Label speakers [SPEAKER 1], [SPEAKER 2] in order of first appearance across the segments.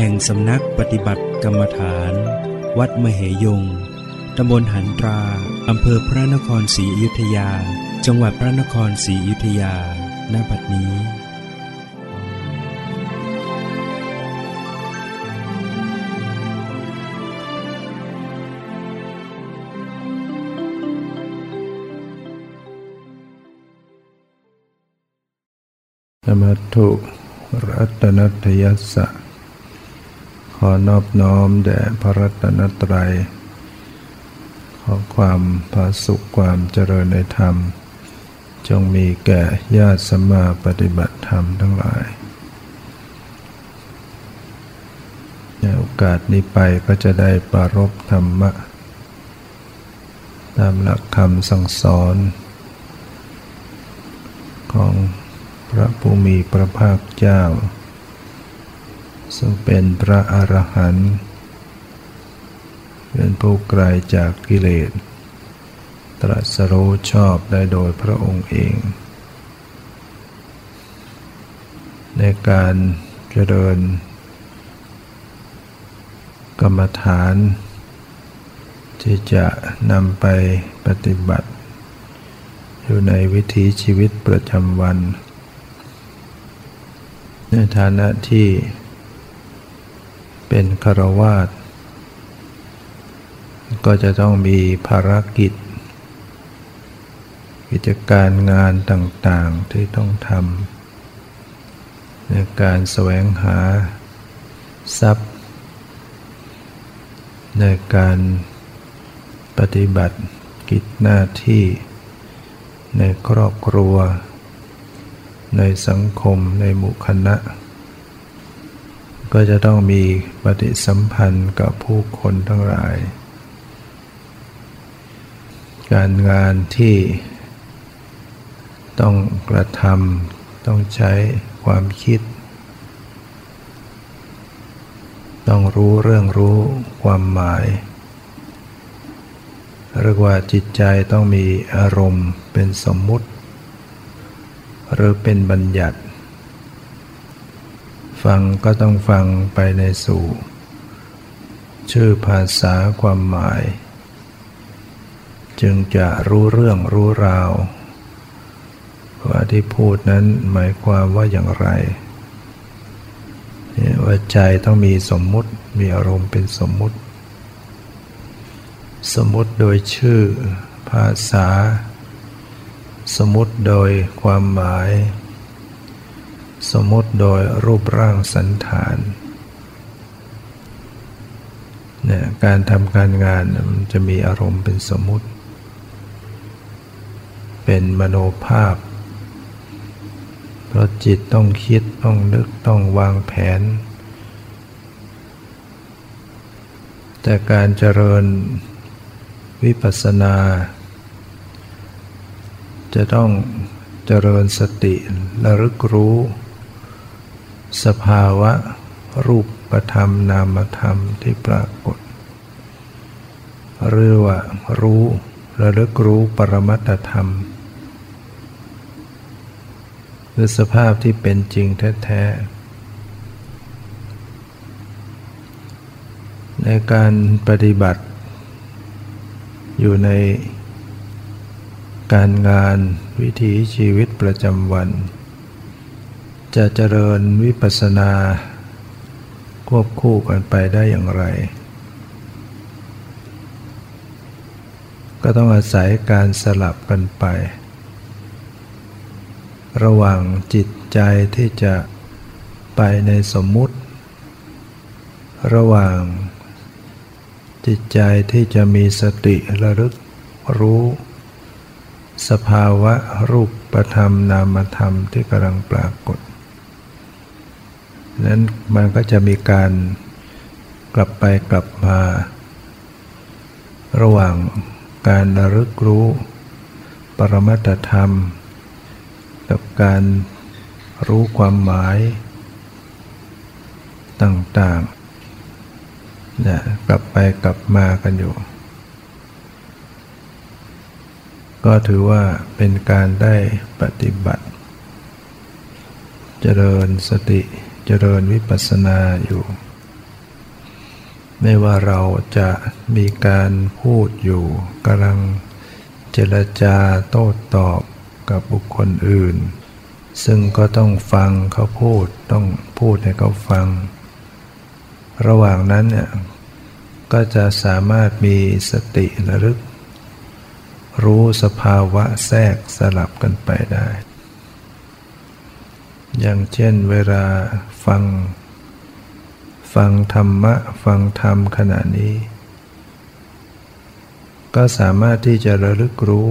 [SPEAKER 1] แห่งสำนักปฏิบัติกรรมฐาน วัดมเหยง ตำบลหันตรา อำเภอพระนครศรีอยุธยา จังหวัดพระนครศรีอยุธยา ณ บัดนี้
[SPEAKER 2] ธรรมทุรัตนัตยสสะ ขอนอบน้อมแด่พระรัตนตรัย ขอความผาสุขความเจริญในธรรม จงมีแก่ญาติสมมาปฏิบัติธรรมทั้งหลายในโอกาสนี้ไปก็จะได้ปรารบธรรมะ ตามหลักคำสั่งสอน ของพระผู้มีพระภาคเจ้า ซึ่งเป็นพระอรหันต์เป็นผู้ไกลจากกิเลส ตรัสรู้ชอบได้โดยพระองค์เอง ในการเจริญ กรรมฐาน ที่จะนำไปปฏิบัติ อยู่ในวิถีชีวิตประจำวัน ในฐานะที่ เป็นคารวาสก็จะต้องมีภารกิจ กิจการงานต่างๆที่ต้องทำในการแสวงหาทรัพย์ ในการปฏิบัติกิจหน้าที่ ในครอบครัว ในสังคมในหมู่คณะ ก็จะต้องมีปฏิสัมพันธ์กับผู้คนทั้งหลาย การงานที่ต้องกระทำต้องใช้ความคิด ต้องรู้เรื่องรู้ความหมายเรียกว่าจิตใจต้องมีอารมณ์เป็นสมมุติ หรือเป็นบัญญัติ ฟังก็ต้องฟังไปในสู่ ชื่อภาษาความหมาย จึงจะรู้เรื่องรู้ราว ว่าที่พูดนั้นหมายความว่าอย่างไร ว่าใจต้องมีสมมุติมีอารมณ์เป็นสมมุติ สมมุติโดยชื่อภาษา สมมุติโดยความหมาย สมมติโดยรูปร่างสันฐานเนี่ยการทำการงานมันจะมีอารมณ์เป็นสมมติ เป็นมโนภาพ เพราะจิตต้องคิดต้องนึกต้องวางแผน แต่การเจริญวิปัสสนา จะต้องเจริญสติระลึกรู้ สภาวะรูปธรรมนามธรรมที่ปรากฏหรือว่ารู้ระลึกรู้ปรมัตธรรม คือสภาพที่เป็นจริงแท้ ๆ ในการปฏิบัติ อยู่ในการงานวิถีชีวิตประจำวัน จะเจริญวิปัสสนา ควบคู่กันไปได้อย่างไร ก็ต้องอาศัยการสลับกันไป ระหว่างจิตใจที่จะไปในสมมุติ ระหว่างจิตใจที่จะมีสติระลึกรู้ สภาวะรูปประธรรมนามธรรมที่กำลังปรากฏ นั้นมันก็จะมีการกลับไปกลับมา ระหว่างการระลึกรู้ ปรมัตธรรม กับการรู้ความหมายต่างๆเนี่ยกลับไปกลับมากันอยู่ ก็ถือว่าเป็นการได้ปฏิบัติ เจริญสติ เจริญวิปัสสนาอยู่ ไม่ว่าเราจะมีการพูดอยู่กำลังเจรจาโต้ตอบกับบุคคลอื่น ซึ่งก็ต้องฟังเขาพูดต้องพูดให้เขาฟัง ระหว่างนั้นเนี่ยก็จะสามารถมีสติระลึก รู้สภาวะแทรกสลับกันไปได้ อย่างเช่นเวลาฟัง ฟังธรรมะ ฟังธรรมขณะนี้ ก็สามารถที่จะระลึกรู้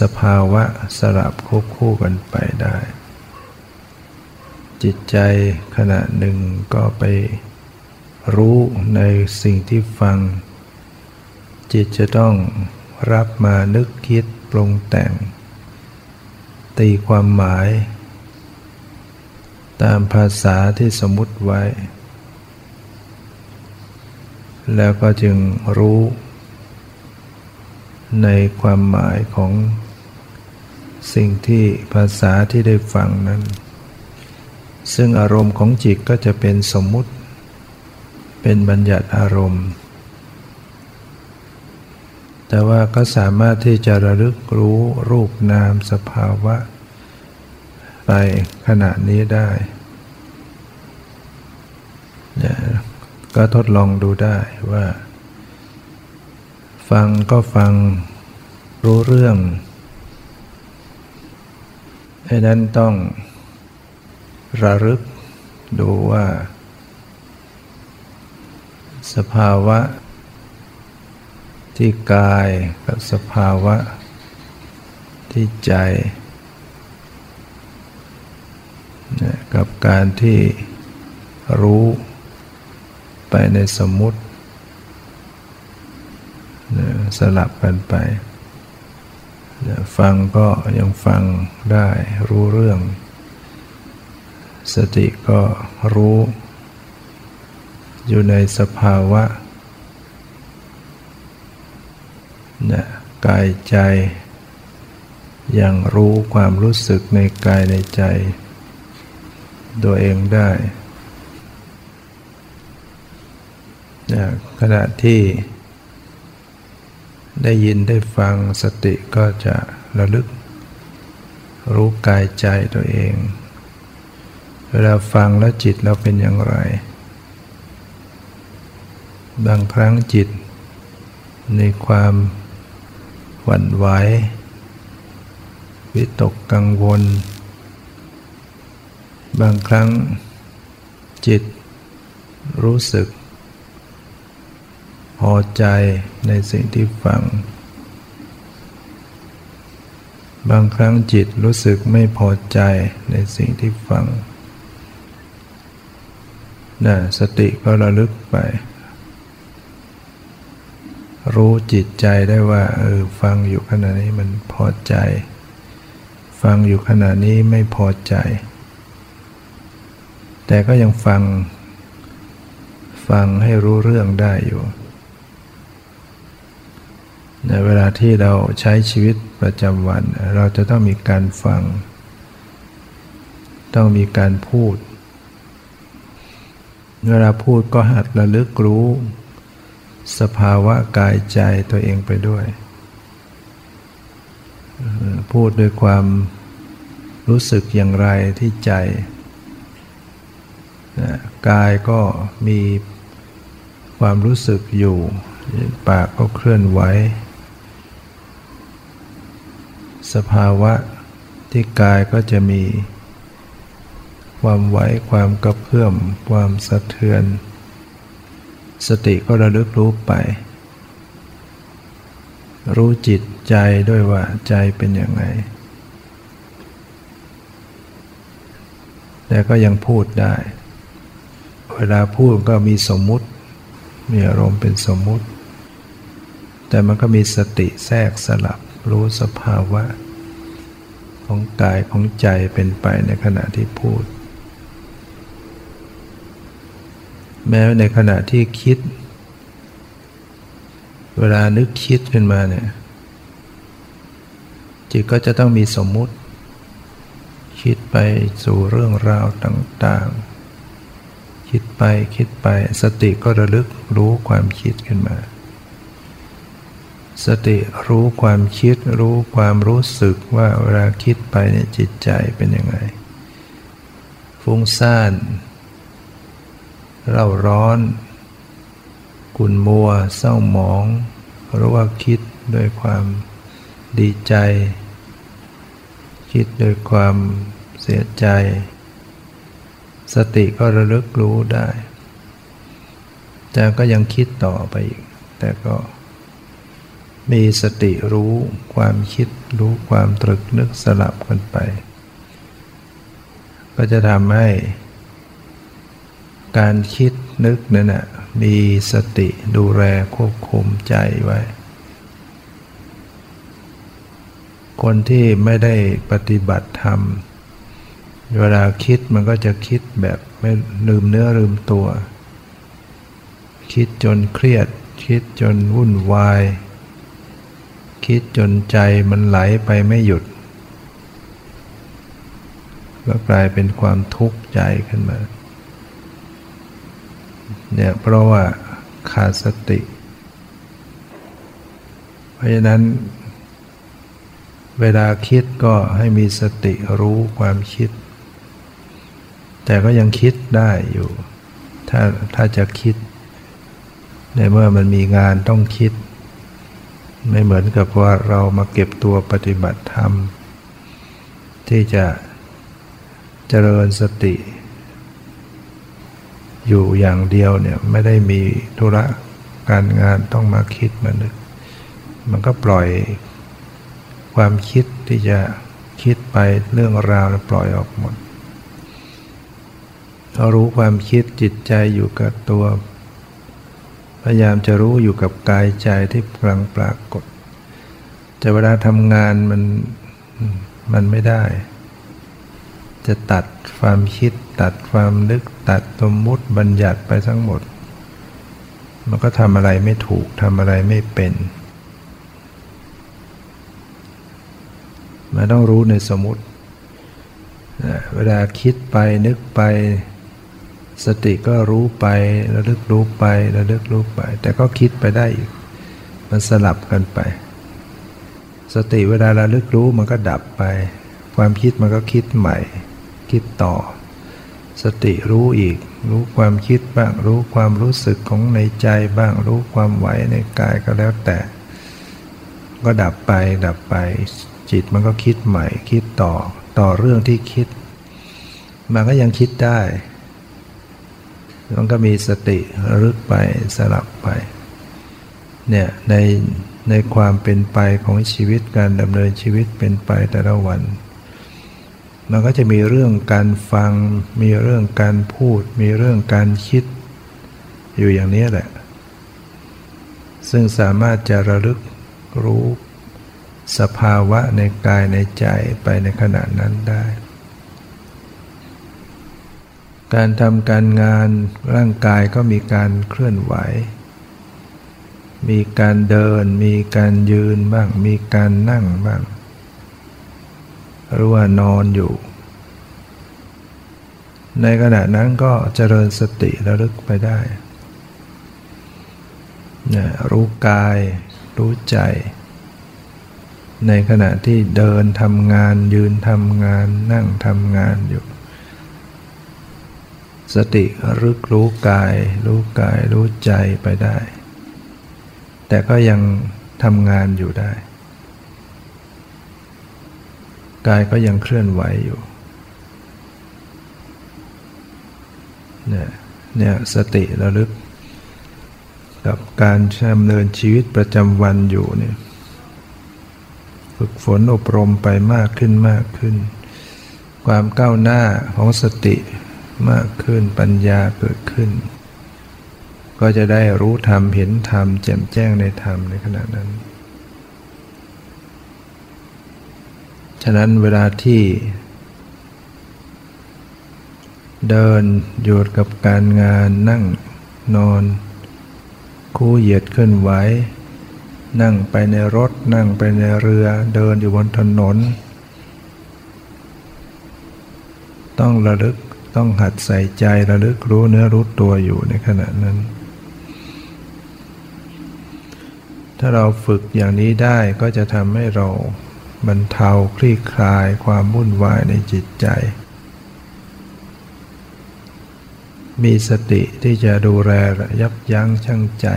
[SPEAKER 2] สภาวะสลับควบคู่กันไปได้ จิตใจขณะหนึ่งก็ไปรู้ในสิ่งที่ฟัง จิตจะต้องรับมานึกคิดปรุงแต่ง ตีความหมาย ตามภาษาที่สมมุติไว้ แล้วก็จึงรู้ในความหมายของสิ่งที่ภาษาที่ได้ฟังนั้น ซึ่งอารมณ์ของจิตก็จะเป็นสมมุติ เป็นบัญญัติอารมณ์ แต่ว่าก็สามารถที่จะระลึกรู้รูปนามสภาวะ ไปขณะนี้ได้เนี่ยก็ทดลองดูได้ว่า ฟังก็ฟังรู้เรื่องไอ้นั้นต้องระลึกดูว่า สภาวะ ที่กายกับสภาวะ ที่ใจ กับการที่รู้ไปในสมมุติสลับกันไป ฟังก็ยังฟังได้รู้เรื่อง สติก็รู้ อยู่ในสภาวะนะกายใจ ยังรู้ความรู้สึกในกายในใจ ตัวเองได้ขณะที่ได้ยินได้ฟังสติก็จะระลึก รู้กายใจตัวเอง เวลาฟังแล้วจิตเราเป็นอย่างไร บางครั้งจิต ในความหวั่นไหววิตกกังวล บางครั้งจิตรู้สึก พอใจในสิ่งที่ฟัง บางครั้งจิตรู้สึกไม่พอใจในสิ่งที่ฟังนะสติก็ระลึกไป รู้จิตใจได้ว่าเออฟังอยู่ขณะนี้มันพอใจ ฟังอยู่ขณะนี้ไม่พอใจ แต่ก็ยังฟัง ฟังให้รู้เรื่องได้อยู่ ในเวลาที่เราใช้ชีวิตประจำวัน เราจะต้องมีการฟัง ต้องมีการพูด เวลาพูดก็หัดระลึกรู้ สภาวะกายใจตัวเองไปด้วย พูดด้วยความรู้สึกอย่างไรที่ใจ กายก็มีความรู้สึกอยู่ ปากก็เคลื่อนไหว สภาวะที่กายก็จะมี ความไหว ความกระเพื่อม ความสะเทือน สติก็ระลึกรู้ไป รู้จิตใจด้วยว่าใจเป็นอย่างไงแต่ก็ยังพูดได้ เวลาพูดก็มีสมมุติ มีอารมณ์เป็นสมมุติ แต่มันก็มีสติแทรกสลับรู้สภาวะ ของกายของใจเป็นไปในขณะที่พูด แม้ในขณะที่คิด เวลานึกคิดขึ้นมาเนี่ยจิตก็จะต้องมีสมมุติ คิดไปสู่เรื่องราวต่าง ๆ คิดไปคิดไปสติก็ระลึกรู้ความคิดขึ้นมา สติรู้ความคิดรู้ความรู้สึกว่าเวลาคิดไปเนี่ยจิตใจเป็นยังไง ฟุ้งซ่านเร่าร้อน กุนมัว เศร้าหมองหรือว่าคิดด้วยความดีใจ คิดด้วยความเสียใจ สติก็ระลึกรู้ได้ แต่ก็ยังคิดต่อไปอีก แต่ก็มีสติรู้ความคิดรู้ความตรึกนึกสลับกันไป ก็จะทำให้ การคิดนึกนั่นนะมีสติดูแลควบคุมใจไว้ คนที่ไม่ได้ปฏิบัติธรรมเเวลาคิดมันก็จะคิดแบบไม่ลืมเนื้อลืมตัว คิดจนเครียด คิดจนวุ่นวาย คิดจนใจมันไหลไปไม่หยุด ก็กลายเป็นความทุกข์ใจขึ้นมาเนี่ยเพราะว่าขาดสติ เพราะฉะนั้น เวลาคิดก็ให้มีสติรู้ความคิด แต่ก็ยังคิดได้อยู่ ถ้าถ้าจะคิด ในเมื่อมันมีงานต้องคิด ไม่เหมือนกับว่าเรามาเก็บตัวปฏิบัติธรรม ที่จะเจริญสติ อยู่อย่างเดียวเนี่ยไม่ได้มีธุระการงานต้องมาคิดมันมันก็ปล่อยความคิดที่จะคิดไปเรื่องราวปล่อยออกหมด รารู้ความคิดจิตใจอยู่กับตัว พยายามจะรู้อยู่กับกายใจที่กำลังปรากฏแต่เวลาทำงานมันมันไม่ได้ จะตัดความคิด ตัดความนึก ตัดสมมุติบัญญัติไปทั้งหมด มันก็ทำอะไรไม่ถูกทำอะไรไม่เป็นมันต้องรู้ในสมมติ เวลาคิดไปนึกไป สติก็รู้ไประลึกรู้ไประลึกรู้ไป แต่ก็คิดไปได้อีก มันสลับกันไป สติเวลาระลึกรู้มันก็ดับไป ความคิดมันก็คิดใหม่ คิดต่อ สติรู้อีก รู้ความคิดบ้าง รู้ความรู้สึกของในใจบ้าง รู้ความไหวในกายก็แล้วแต่ ก็ดับไปดับไป จิตมันก็คิดใหม่ คิดต่อ ต่อเรื่องที่คิด มันก็ยังคิดได้ มันก็มีสติรึกไปสลับไปเนี่ยในในความเป็นไปของชีวิตการดำเนินชีวิตเป็นไปแต่ละวัน มันก็จะมีเรื่องการฟัง มีเรื่องการพูด มีเรื่องการคิด อยู่อย่างนี้แหละ ซึ่งสามารถจะระลึกรู้สภาวะในกายในใจไปในขณะนั้นได้ การทำการงานร่างกายก็มีการเคลื่อนไหว มีการเดิน มีการยืนบ้าง มีการนั่งบ้าง หรือว่านอนอยู่ ในขณะนั้นก็เจริญสติระลึกไปได้รู้กาย รู้ใจ ในขณะที่เดินทำงานยืนทำงานนั่งทำงานอยู่ สติรึกรู้กาย รู้กายรู้ใจไปได้ แต่ก็ยังทำงานอยู่ได้ กายก็ยังเคลื่อนไหวอยู่เนี่ยเนี่ยสติระลึก กับการดำเนินชีวิตประจำวันอยู่เนี่ยฝึกฝนอบรมไปมากขึ้นมากขึ้น ความก้าวหน้าของสติ มากขึ้นปัญญาเกิดขึ้น ก็จะได้รู้ธรรมเห็นธรรมแจ่มแจ้งในธรรมในขณะนั้น ฉะนั้นเวลาที่ เดินอยู่กับการงานนั่งนอน คู่เหยียดขึ้นไหวนั่งไปในรถนั่งไปในเรือเดินอยู่บนถนน ต้องระลึก ต้องหัดใส่ใจระลึกรู้เนื้อรู้ตัวอยู่ในขณะนั้น ถ้าเราฝึกอย่างนี้ได้ก็จะทำให้เราบรรเทาคลี่คลายความวุ่นวายในจิตใจ มีสติที่จะดูแลยับยั้งชั่งใจ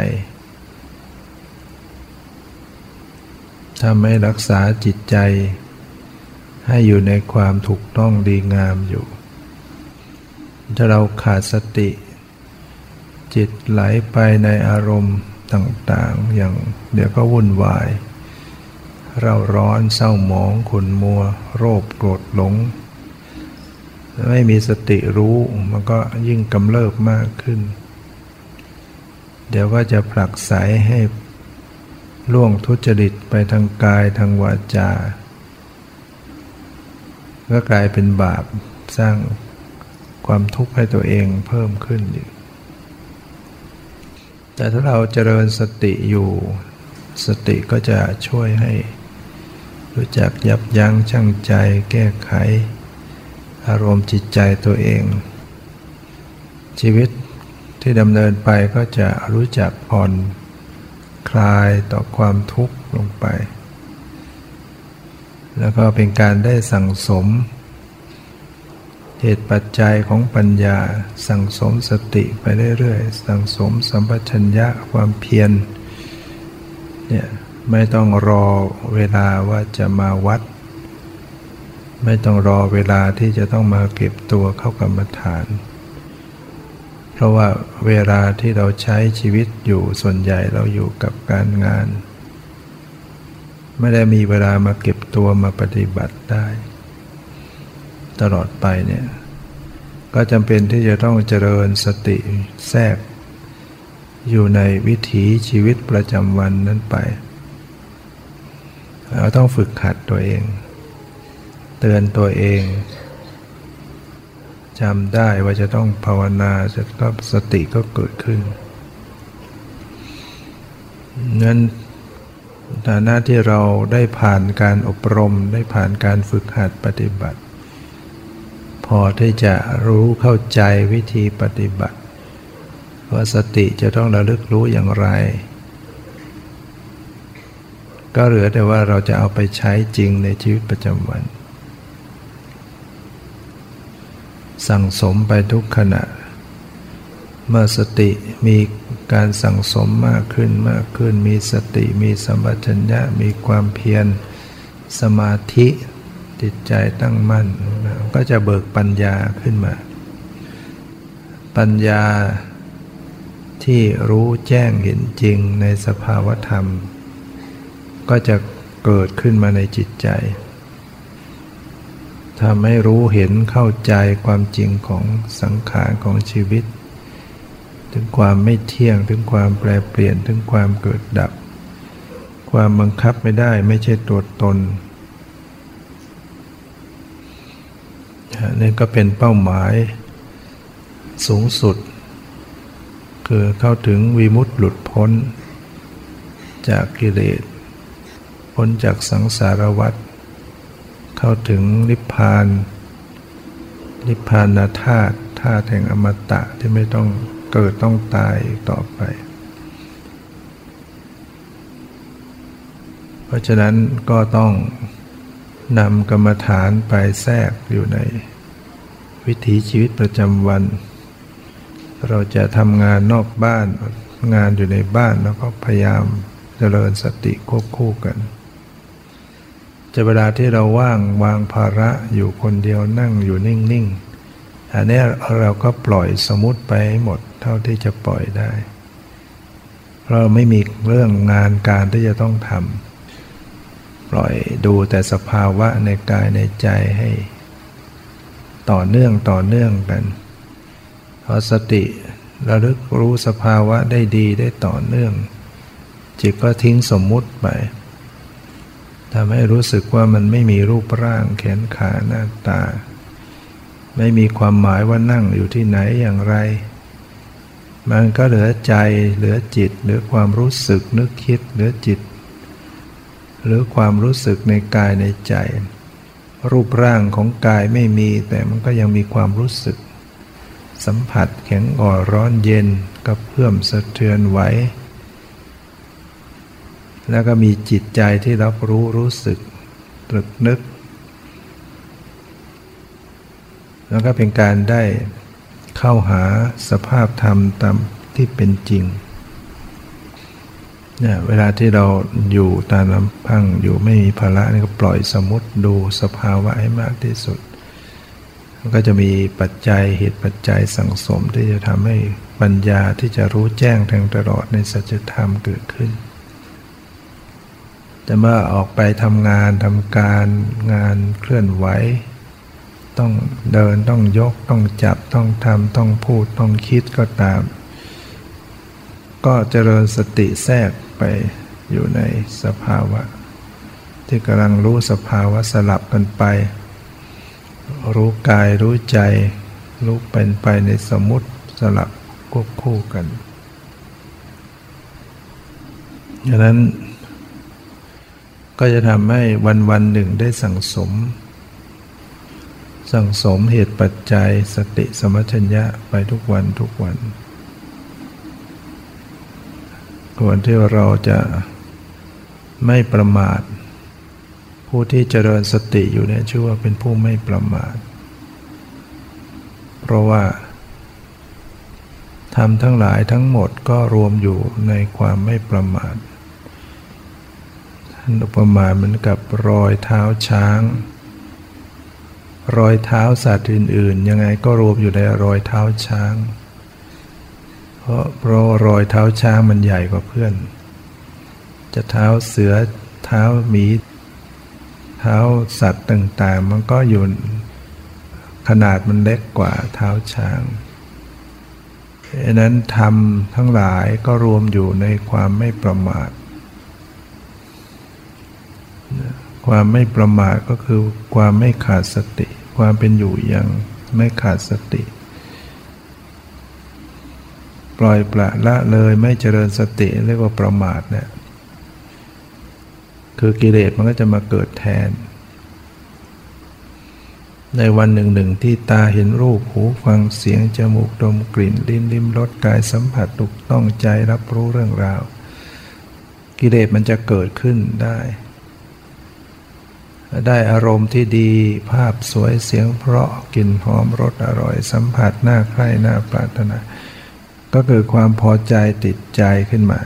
[SPEAKER 2] ทำให้รักษาจิตใจ ให้อยู่ในความถูกต้องดีงามอยู่ ถ้าเราขาดสติ จิตไหลไปในอารมณ์ต่างๆ อย่างเดี๋ยวก็วุ่นวาย เราร้อนเศร้าหมองขุนมัว โรคโกรธหลง ไม่มีสติรู้มันก็ยิ่งกำเริบมากขึ้น เดี๋ยวก็จะผลักไสให้ล่วงทุจริตไปทางกายทางวาจา ก็กลายเป็นบาปสร้าง ความทุกข์ให้ตัวเองเพิ่มขึ้นอยู่ แต่ถ้าเราเจริญสติอยู่ สติก็จะช่วยให้รู้จักยับยั้งชั่งใจ แก้ไข อารมณ์จิตใจตัวเอง ชีวิตที่ดำเนินไปก็จะรู้จักผ่อนคลายต่อความทุกข์ลงไป แล้วก็เป็นการได้สั่งสม เหตุปัจจัยของปัญญา สั่งสมสติไปเรื่อยๆ สั่งสมสัมปชัญญะความเพียรเนี่ยไม่ต้องรอเวลาว่าจะมาวัด ไม่ต้องรอเวลาที่จะต้องมาเก็บตัวเข้ากรรมฐาน เพราะว่าเวลาที่เราใช้ชีวิตอยู่ส่วนใหญ่เราอยู่กับการงาน ไม่ได้มีเวลามาเก็บตัวมาปฏิบัติได้ ตลอดไปเนี่ยก็จำเป็นที่จะต้องเจริญสติแทรก อยู่ในวิถีชีวิตประจำวันนั้นไป เราต้องฝึกขัดตัวเอง เตือนตัวเองจำได้ว่าจะต้องภาวนาจะก็สติก็เกิดขึ้นนั้นฐานะที่เราได้ผ่านการอบรมได้ผ่านการฝึกหัดปฏิบัติ พอที่จะรู้เข้าใจวิธีปฏิบัติ ว่าสติจะต้องระลึกรู้อย่างไร ก็เหลือแต่ว่าเราจะเอาไปใช้จริงในชีวิตประจำวัน สั่งสมไปทุกขณะ เมื่อสติมีการสั่งสมมากขึ้นมากขึ้น มีสติมีสัมปชัญญะมีความเพียรสมาธิ จิตใจตั้งมั่น ก็จะเบิกปัญญาขึ้นมา ปัญญาที่รู้แจ้งเห็นจริงในสภาวธรรม ก็จะเกิดขึ้นมาในจิตใจทำให้รู้เห็นเข้าใจความจริงของสังขารของชีวิต ถึงความไม่เที่ยงถึงความแปรเปลี่ยนถึงความเกิดดับ ความบังคับไม่ได้ไม่ใช่ตัวตน นี่ก็เป็นเป้าหมายสูงสุด คือเข้าถึงวีมุตติหลุดพ้น จากกิเลส พ้นจากสังสารวัฏเข้าถึงนิพพาน นิพพานาธาตุธาตุแห่งอมตะที่ไม่ต้องเกิดต้องตายต่อไป เพราะฉะนั้นก็ต้องนำกรรมฐานไปแทรกอยู่ใน วิถีชีวิตประจำวัน เราจะทำงานนอกบ้านงานอยู่ในบ้านแล้วก็พยายามเจริญสติควบคู่กัน จะเวลาที่เราว่างวางภาระอยู่คนเดียวนั่งอยู่นิ่งๆอันนี้เราก็ปล่อยสมุติไปให้หมดเท่าที่จะปล่อยได้ เราไม่มีเรื่องงานการที่จะต้องทำปล่อยดูแต่สภาวะในกายในใจให้ ต่อเนื่องต่อเนื่องกันพอสติระลึกรู้สภาวะได้ดีได้ต่อเนื่อง จิตก็ทิ้งสมมุติไปทำให้รู้สึกว่ามันไม่มีรูปร่างแขนขาหน้าตา ไม่มีความหมายว่านั่งอยู่ที่ไหนอย่างไร มันก็เหลือใจเหลือจิต เหลือความรู้สึกนึกคิดเหลือจิต หรือความรู้สึกในกายในใจ รูปร่างของกายไม่มีแต่มันก็ยังมีความรู้สึก สัมผัสแข็งอ่อนร้อนเย็นกับเพื่อมสะเทือนไหวแล้วก็มีจิตใจที่รับรู้รู้สึกตรึกนึก แล้วก็เป็นการได้เข้าหาสภาพธรรมตามที่เป็นจริง เนี่ยเวลาที่เราอยู่ตามลำพังอยู่ไม่มีภาระนี่ก็ปล่อยสมมติดูสภาวะให้มากที่สุด มันก็จะมีปัจจัยเหตุปัจจัยสังสมที่จะทำให้ปัญญาที่จะรู้แจ้งแทงตลอดในสัจธรรมเกิดขึ้น แต่เมื่อออกไปทำงานทำการงานเคลื่อนไหว ต้องเดินต้องยกต้องจับต้องทำต้องพูดต้องคิดก็ตาม ก็เจริญสติแทรก ไปอยู่ในสภาวะ ที่กำลังรู้สภาวะสลับกันไป รู้กายรู้ใจ รู้เป็นไปในสมุติสลับควบคู่กันดังนั้นก็จะทำให้วันวันหนึ่งได้สั่งสม สั่งสมเหตุปัจจัยสติสมัชัญญะไปทุกวันทุกวัน ควรที่เราจะไม่ประมาท ผู้ที่เจริญสติอยู่เนี่ยชื่อว่าเป็นผู้ไม่ประมาท เพราะว่าทำทั้งหลายทั้งหมดก็รวมอยู่ในความไม่ประมาทท่านอุปมาเหมือนกับรอยเท้าช้าง รอยเท้าสัตว์อื่น ๆ ยังไงก็รวมอยู่ในรอยเท้าช้าง ราะเพราะรอยเท้าช้างมันใหญ่กว่าเพื่อน จะเท้าเสือเท้าหมี เท้าสัตว์ต่างๆ มันก็อยู่ขนาดมันเล็กกว่าเท้าช้างดังนั้นธรรมทั้งหลายก็รวมอยู่ในความไม่ประมาท ความไม่ประมาทก็คือความไม่ขาดสติ ความเป็นอยู่อย่างไม่ขาดสติ ปล่อยปละละเลยไม่เจริญสติเรียกว่าประมาทเนี่ยคือกิเลสมันก็จะมาเกิดแทน ในวันหนึ่งหนึ่งที่ตาเห็นรูปหูฟังเสียงจมูกดมกลิ่น ลิ้นลิ้มรสกายสัมผัสตุกต้องใจรับรู้เรื่องราว กิเลสมันจะเกิดขึ้นได้ ได้อารมณ์ที่ดีภาพสวยเสียงเพราะกลิ่นหอมรสอร่อยสัมผัสหน่าใคร่น่าปรารถนา ก็เกิดความพอใจติดใจขึ้นมา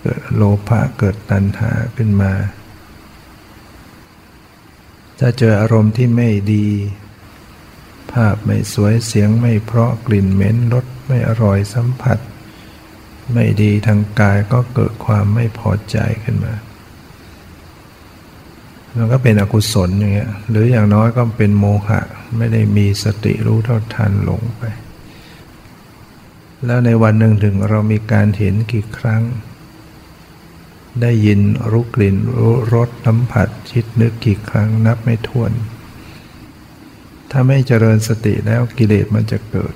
[SPEAKER 2] เกิดโลภะเกิดตัณหาขึ้นมา ถ้าเจออารมณ์ที่ไม่ดี ภาพไม่สวยเสียงไม่เพราะกลิ่นเหม็นรสไม่อร่อยสัมผัส ไม่ดีทางกายก็เกิดความไม่พอใจขึ้นมามันก็เป็นอกุศลอย่างเงี้ย หรืออย่างน้อยก็เป็นโมหะ ไม่ได้มีสติรู้เท่าทันหลงไป แล้วในวันหนึ่งถึงเรามีการเห็นกี่ครั้ง ได้ยินรู้กลิ่นรู้รสสัมผัสคิดนึกกี่ครั้งนับไม่ถ้วน ถ้าไม่เจริญสติแล้วกิเลสมันจะเกิด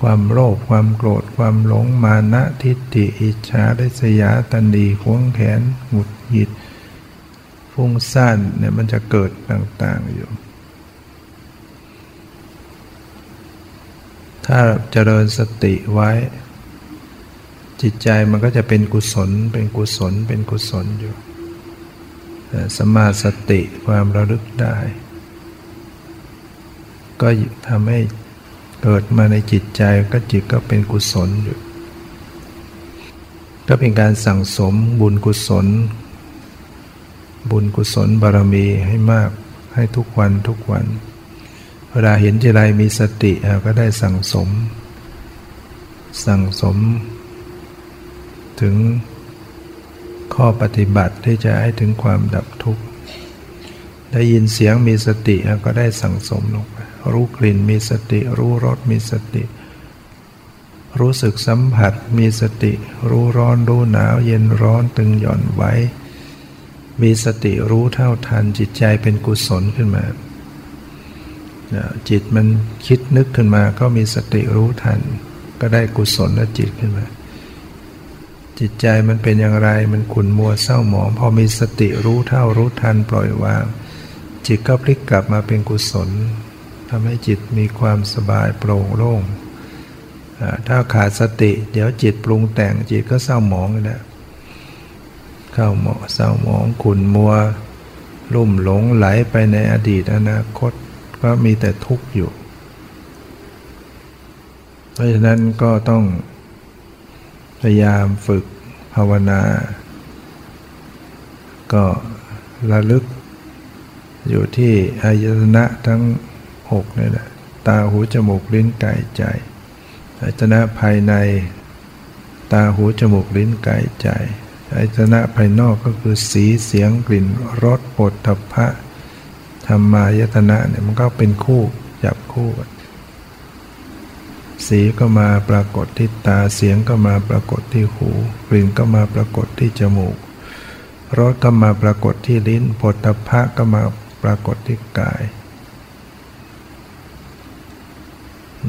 [SPEAKER 2] ความโลภความโกรธความหลงมานะทิฏฐิอิจฉาได้สยาตันดีขวงแขนหงุดหงิดฟุ้งซ่านเนี่ยมันจะเกิดต่างๆอยู่ ถ้าเจริญสติไว้ จิตใจมันก็จะเป็นกุศล เป็นกุศล เป็นกุศลอยู่สมาสติความระลึกได้ ก็ทำให้เกิดมาในจิตใจก็จิตก็เป็นกุศลอยู่ ก็เป็นการสั่งสมบุญกุศล บุญกุศลบารมีให้มากให้ทุกวันทุกวัน เวลาเห็นทีไรมีสติก็ได้สั่งสม สั่งสม ถึงข้อปฏิบัติที่จะให้ถึงความดับทุกข์ ได้ยินเสียงมีสติก็ได้สั่งสมลงไปรู้กลิ่นมีสติ รู้รสมีสติ รู้สึกสัมผัสมีสติ รู้ร้อนรู้หนาวเย็นร้อนตึงหย่อนไว้มีสติรู้เท่าทันจิตใจเป็นกุศลขึ้นมา จิตมันคิดนึกขึ้นมาก็มีสติรู้ทัน ก็ได้กุศลและจิตขึ้นมา จิตใจมันเป็นอย่างไรมันขุ่นมัวเศร้าหมอง พอมีสติรู้เท่ารู้ทันปล่อยวาง จิตก็พลิกกลับมาเป็นกุศลทำให้จิตมีความสบายโปร่งโล่งถ้าขาดสติ เดี๋ยวจิตปรุงแต่งจิตก็เศร้าหมองนะเข้าหมอเศร้าหมองขุ่นมัว ลุ่มหลงไหลไปในอดีตอนาคต ก็มีแต่ทุกข์อยู่ เพราะฉะนั้นก็ต้องพยายามฝึกภาวนา ก็ระลึกอยู่ที่อายตนะทั้งหกนี่แหละตาหูจมูกลิ้นกายใจอายตนะภายใน ตาหูจมูกลิ้นกายใจอายตนะภายนอกก็คือสีเสียงกลิ่นรสปดทพะ ธรรมายตนะเนี่ยมันก็เป็นคู่จับคู่กันสีก็มาปรากฏที่ตาเสียงก็มาปรากฏที่หู กลิ่นก็มาปรากฏที่จมูกรสก็มาปรากฏที่ลิ้นปฐพะก็มาปรากฏที่กาย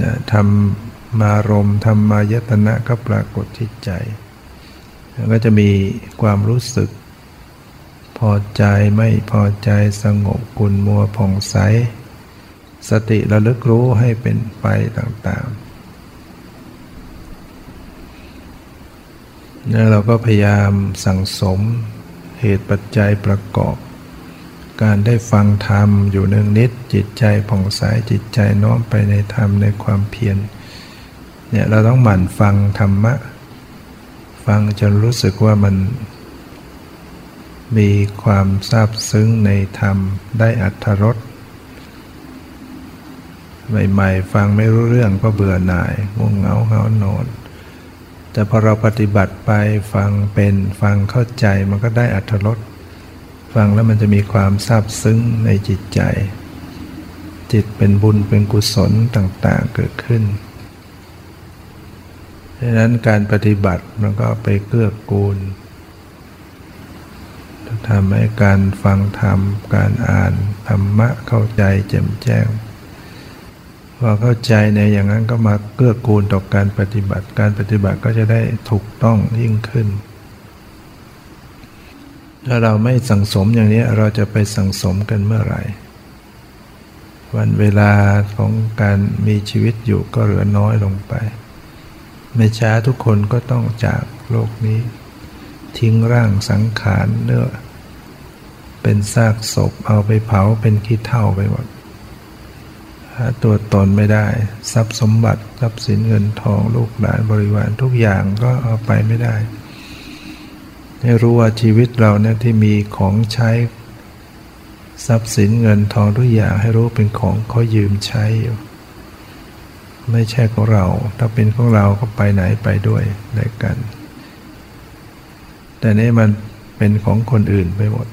[SPEAKER 2] นะทำมารมธรรมายตนะก็ปรากฏที่ใจ ก็จะมีความรู้สึก พอใจไม่พอใจสงบกุลมัวผ่องใส สติระลึกรู้ให้เป็นไปต่างๆนี่เราก็พยายามสั่งสมเหตุปัจจัยประกอบ การได้ฟังธรรมอยู่เนืองนิด จิตใจผ่องใสจิตใจน้อมไปในธรรมในความเพียรเนี่ยเราต้องหมั่นฟังธรรมะ ฟังจนรู้สึกว่ามัน มีความซาบซึ้งในธรรมได้อัธรสใหม่ๆ ฟังไม่รู้เรื่องก็เบื่อหน่ายง่วงเหงาเหงานอน แต่พอเราปฏิบัติไปฟังเป็นฟังเข้าใจมันก็ได้อัธรสฟังแล้วมันจะมีความซาบซึ้งในจิตใจ จิตเป็นบุญเป็นกุศลต่างๆเกิดขึ้นดังนั้นการปฏิบัติมันก็ไปเกื้อกูล ทำให้การฟังธรรม การอ่านธรรมะเข้าใจแจ่มแจ้งพอเข้าใจในอย่างนั้นก็มาเกื้อกูลต่อการปฏิบัติ การปฏิบัติก็จะได้ถูกต้องยิ่งขึ้น ถ้าเราไม่สังสมอย่างนี้เราจะไปสังสมกันเมื่อไหร่ วันเวลาของการมีชีวิตอยู่ก็เหลือน้อยลงไป ไม่ช้าทุกคนก็ต้องจากโลกนี้ ทิ้งร่างสังขารเนื้อเป็นซากศพเอาไปเผาเป็นขี้เถ้าไปหมดหาตัวตนไม่ได้ ทรัพย์สมบัติทรัพย์สินเงินทองลูกหลานบริวารทุกอย่างก็เอาไปไม่ได้ ให้รู้ว่าชีวิตเราเนี่ยที่มีของใช้ ทรัพย์สินเงินทองทุกอย่างให้รู้เป็นของเขายืมใช้อยู่ไม่ใช่ของเรา ถ้าเป็นของเราก็ไปไหนไปด้วยได้กัน แต่นี่มันเป็นของคนอื่นไปหมด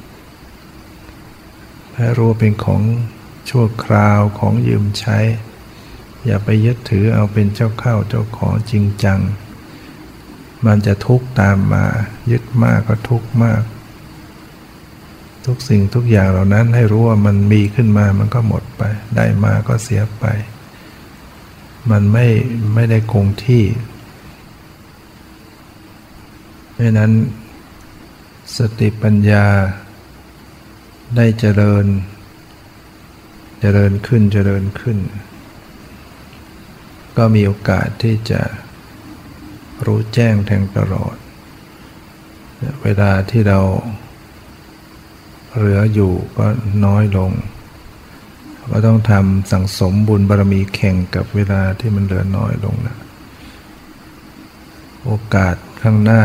[SPEAKER 2] ให้รู้เป็นของชั่วคราวของยืมใช้ อย่าไปยึดถือเอาเป็นเจ้าเข้าเจ้าของจริงจัง มันจะทุกข์ตามมา ยึดมากก็ทุกข์มาก ทุกสิ่งทุกอย่างเหล่านั้นให้รู้ว่ามันมีขึ้นมามันก็หมดไป ได้มาก็เสียไป มันไม่ไม่ได้คงที่เพราะนั้น สติปัญญา ได้เจริญ เจริญขึ้นเจริญขึ้น ก็มีโอกาสที่จะรู้แจ้งแทงตลอด เวลาที่เราเหลืออยู่ก็น้อยลง ก็ต้องทำสั่งสมบุญบารมีแข่งกับเวลาที่มันเหลือน้อยลงนะ โอกาสข้างหน้า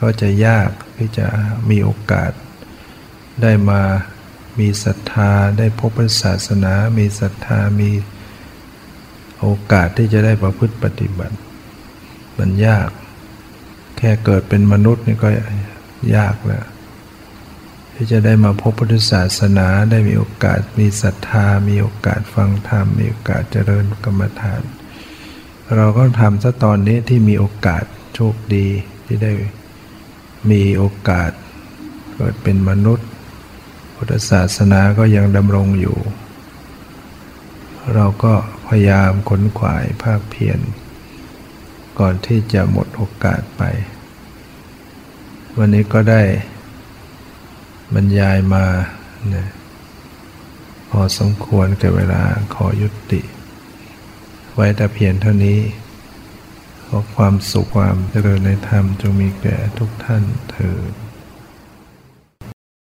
[SPEAKER 2] ก็จะยาก ที่จะมีโอกาส ได้มามีศรัทธาได้พบพระศาสนา มีศรัทธามีโอกาสที่จะได้ประพฤติปฏิบัติ มันยาก แค่เกิดเป็นมนุษย์นี่ก็ยากแล้วที่จะได้มาพบพุทธศาสนาได้มีโอกาสมีศรัทธา มีโอกาสฟังธรรม มีโอกาสเจริญกรรมฐาน เราก็ทำซะตอนนี้ที่มีโอกาสโชคดีที่ได้ มีโอกาสเกิดเป็นมนุษย์ พุทธศาสนาก็ยังดำรงอยู่ เราก็พยายามขนขวายภาคเพียรก่อนที่จะหมดโอกาสไป วันนี้ก็ได้บรรยายมานะพอสมควรแก่เวลาขอยุติ ไว้แต่เพียงเท่านี้ ขอความสุขความเจริญในธรรมจงมีแก่ทุกท่านเถิด